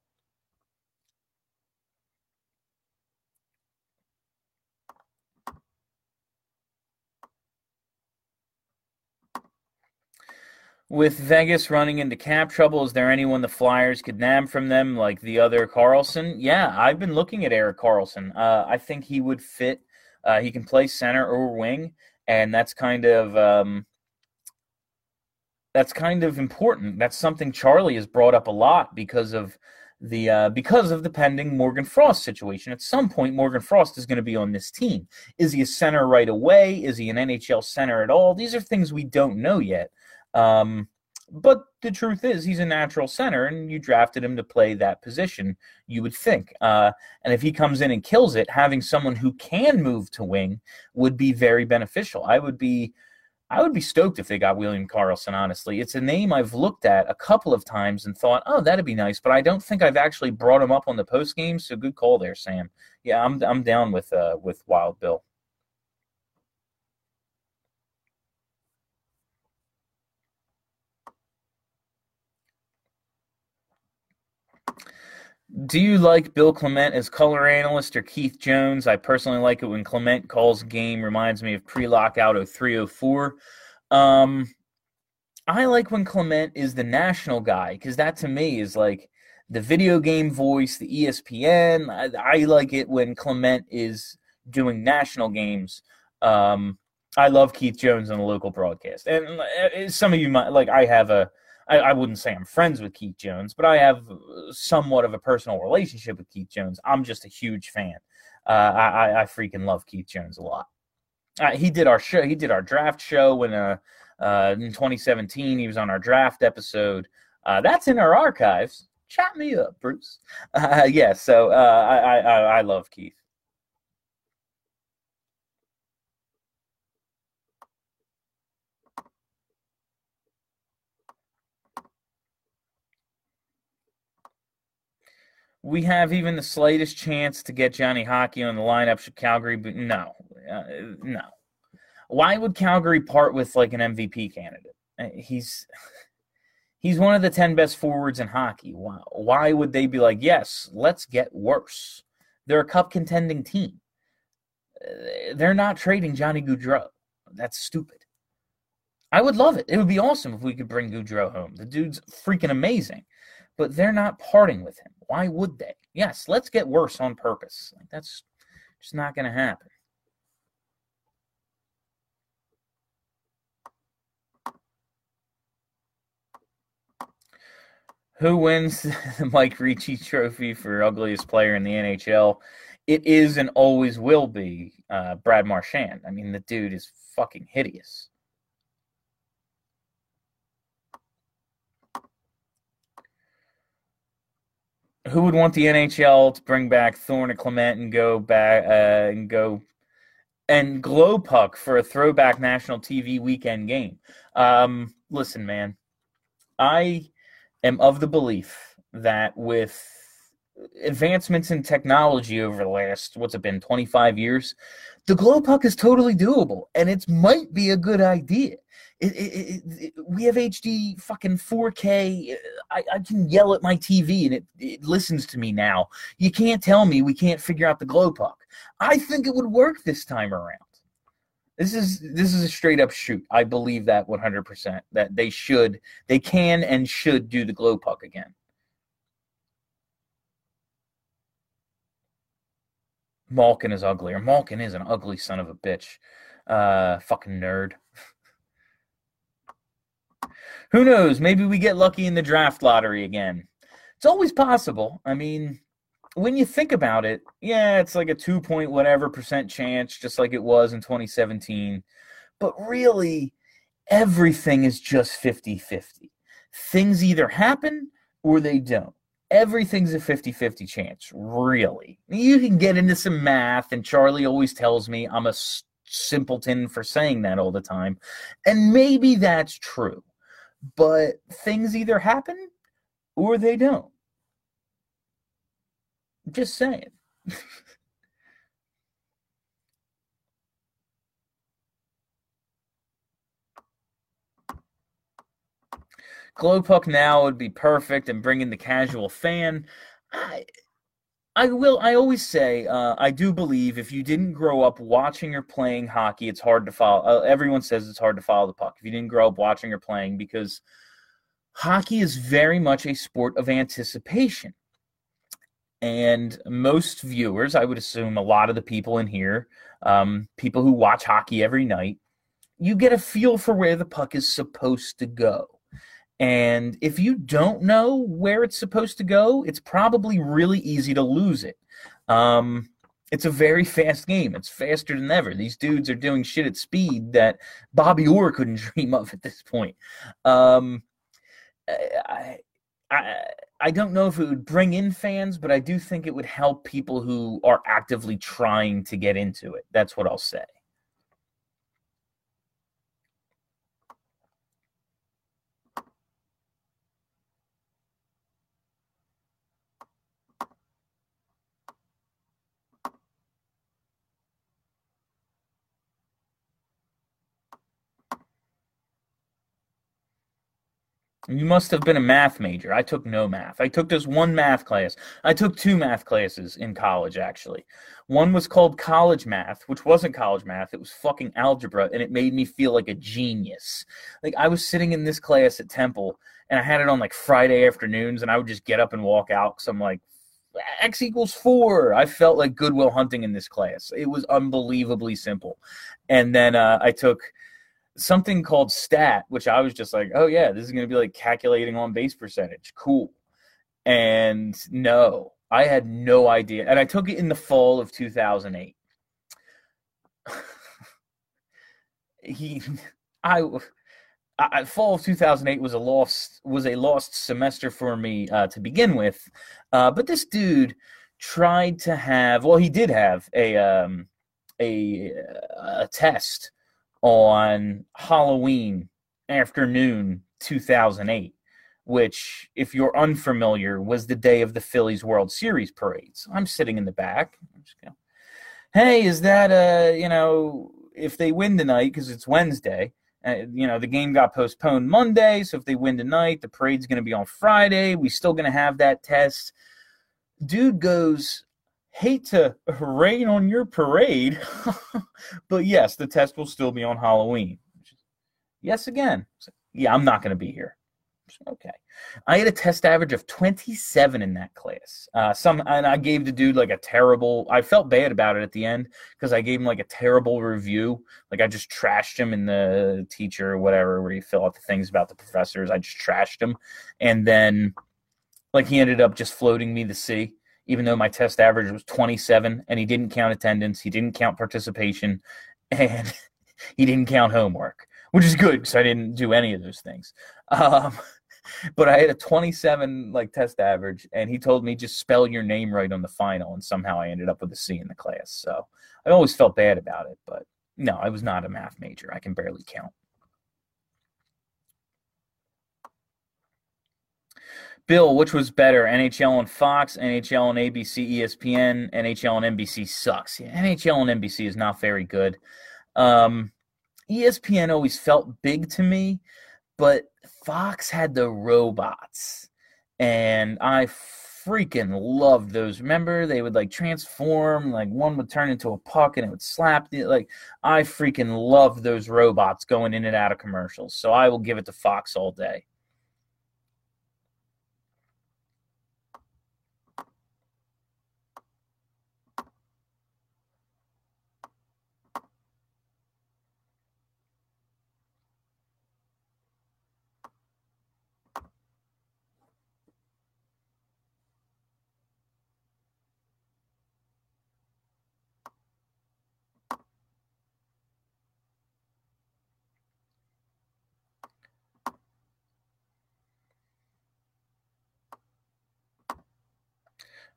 With Vegas running into cap trouble, is there anyone the Flyers could nab from them, like the other Karlsson? Yeah, I've been looking at Erik Karlsson. Uh, I think he would fit. Uh, he can play center or wing, and that's kind of um, that's kind of important. That's something Charlie has brought up a lot because of the uh, because of the pending Morgan Frost situation. At some point, Morgan Frost is going to be on this team. Is he a center right away? Is he an NHL center at all? These are things we don't know yet. Um, but the truth is, he's a natural center, and you drafted him to play that position, you would think. Uh, and if he comes in and kills it, having someone who can move to wing would be very beneficial. I would be. I would be stoked if they got William Karlsson, honestly. It's a name I've looked at a couple of times and thought, oh, that'd be nice, but I don't think I've actually brought him up on the post game, so good call there, Sam. Yeah, I'm I'm down with uh with Wild Bill. Do you like Bill Clement as color analyst or Keith Jones? I personally like it when Clement calls game. Reminds me of pre-lockout 0304. Um, I like when Clement is the national guy because that to me is like the video game voice, the ESPN. I, I like it when Clement is doing national games. Um, I love Keith Jones on the local broadcast, and uh, some of you might like. I have a I, I, wouldn't say I'm friends with Keith Jones, but I have somewhat of a personal relationship with Keith Jones. I'm just a huge fan. Uh, I, I freaking love Keith Jones a lot. Uh, he did our show. He did our draft show when uh, uh in 2017. He was on our draft episode. Uh, that's in our archives. Chat me up, Bruce. Uh, yeah, so I, I I love Keith. We have even the slightest chance to get Johnny Hockey on the lineup should Calgary, but no, uh, no. Why would Calgary part with like an MVP candidate? Uh, he's he's one of the 10 best forwards in hockey. Why, why would they be like, yes, let's get worse? They're a cup contending team. Uh, they're not trading Johnny Gaudreau. That's stupid. I would love it. It would be awesome if we could bring Gaudreau home. The dude's freaking amazing but they're not parting with him. Why would they? Yes, let's get worse on purpose. That's just not going to happen. Who wins the Mike Ricci Trophy for ugliest player in the NHL? It is and always will be uh, Brad Marchand. I mean, the dude is fucking hideous. Who would want the NHL to bring back Thorne and Clement and go back uh, and go and glow puck for a throwback national TV weekend game? Um, listen, man, I am of the belief that with advancements in technology over the last what's it been 25 years the glow puck is totally doable and it might be a good idea it, it, it, we have HD fucking 4K. I, I, can yell at my TV and it, listens to me now. You can't tell me we can't figure out the glow puck. I think it would work this time around. This is this is a straight up shoot. I believe that 100% that they should, they can and should do the glow puck again. Malkin is uglier. Malkin is an ugly son of a bitch. Uh, fucking nerd who knows? Maybe we get lucky in the draft lottery again. It's always possible. I mean, when you think about it, yeah, it's like a two point whatever percent chance, just like it was in 2017. But really, everything is just 50 50. Things either happen or they don't. Everything's a 50 50 chance, really. You can get into some math, and Charlie always tells me I'm a simpleton for saying that all the time. And maybe that's true but things either happen or they don't. Just saying. Glow Puck now would be perfect and bring in the casual fan. I, I will. I always say uh, I do believe if you didn't grow up watching or playing hockey, it's hard to follow. Uh, everyone says it's hard to follow the puck if you didn't grow up watching or playing because hockey is very much a sport of anticipation. And most viewers, I would assume a lot of the people in here, um, people who watch hockey every night, you get a feel for where the puck is supposed to go. And if you don't know where it's supposed to go, it's probably really easy to lose it. Um, it's a very fast game. It's faster than ever. These dudes are doing shit at speed that Bobby Orr couldn't dream of at this point. Um, I, I, I don't know if it would bring in fans, but I do think it would help people who are actively trying to get into it. That's what I'll say. You must have been a math major. I took no math. I took just one math class. I took two math classes in college, actually. One was called college math, which wasn't college math. It was fucking algebra, and it made me feel like a genius. Like, I was sitting in this class at Temple, and I had it on like Friday afternoons, and I would just get up and walk out because I'm like, X equals four. I felt like Good Will Hunting in this class. It was unbelievably simple. And then uh, I took something called stat, which I was just like, oh yeah, this is going to be like calculating on base percentage. Cool. And no, I had no idea. And I took it in the fall of 2008. he, I, I, fall of 2008 was a lost was a lost semester for me uh, to begin with, uh, but this dude tried to have well he did have a um, a a test on Halloween afternoon 2008, which, if you're unfamiliar, was the day of the Phillies World Series parades. I'm sitting in the back. Going, hey, is that, uh, you know, if they win tonight, because it's Wednesday, uh, you know, the game got postponed Monday. So if they win tonight, the parade's going to be on Friday. We still going to have that test. Dude goes, hate to rain on your parade, but yes, the test will still be on Halloween. Yes, again. Yeah, I'm not going to be here. Okay. I had a test average of 27 in that class. Uh, some, and I gave the dude like a terrible. I felt bad about it at the end because I gave him like a terrible review. Like I just trashed him in the teacher or whatever, where you fill out the things about the professors. I just trashed him, and then like he ended up just floating me the C even though my test average was 27 and he didn't count attendance, he didn't count participation, and he didn't count homework, which is good because I didn't do any of those things. Um, but I had a 27 like test average, and he told me just spell your name right on the final, and somehow I ended up with a C in the class. So I always felt bad about it, but no, I was not a math major. I can barely count. Bill, which was better, NHL and Fox, NHL and ABC, ESPN, NHL and NBC sucks. Yeah, NHL and NBC is not very good. Um, ESPN always felt big to me, but Fox had the robots, and I freaking loved those. Remember, they would like transform, like one would turn into a puck and it would slap the like. I freaking loved those robots going in and out of commercials. So I will give it to Fox all day.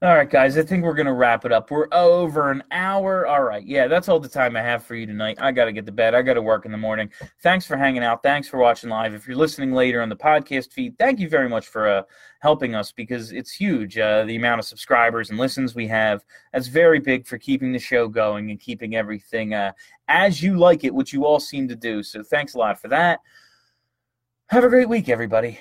All right, guys, I think we're going to wrap it up. We're over an hour. All right. Yeah, that's all the time I have for you tonight. I got to get to bed. I got to work in the morning. Thanks for hanging out. Thanks for watching live. If you're listening later on the podcast feed, thank you very much for uh, helping us because it's huge. Uh, the amount of subscribers and listens we have. That's very big for keeping the show going and keeping everything uh, as you like it, which you all seem to do. So thanks a lot for that. Have a great week, everybody.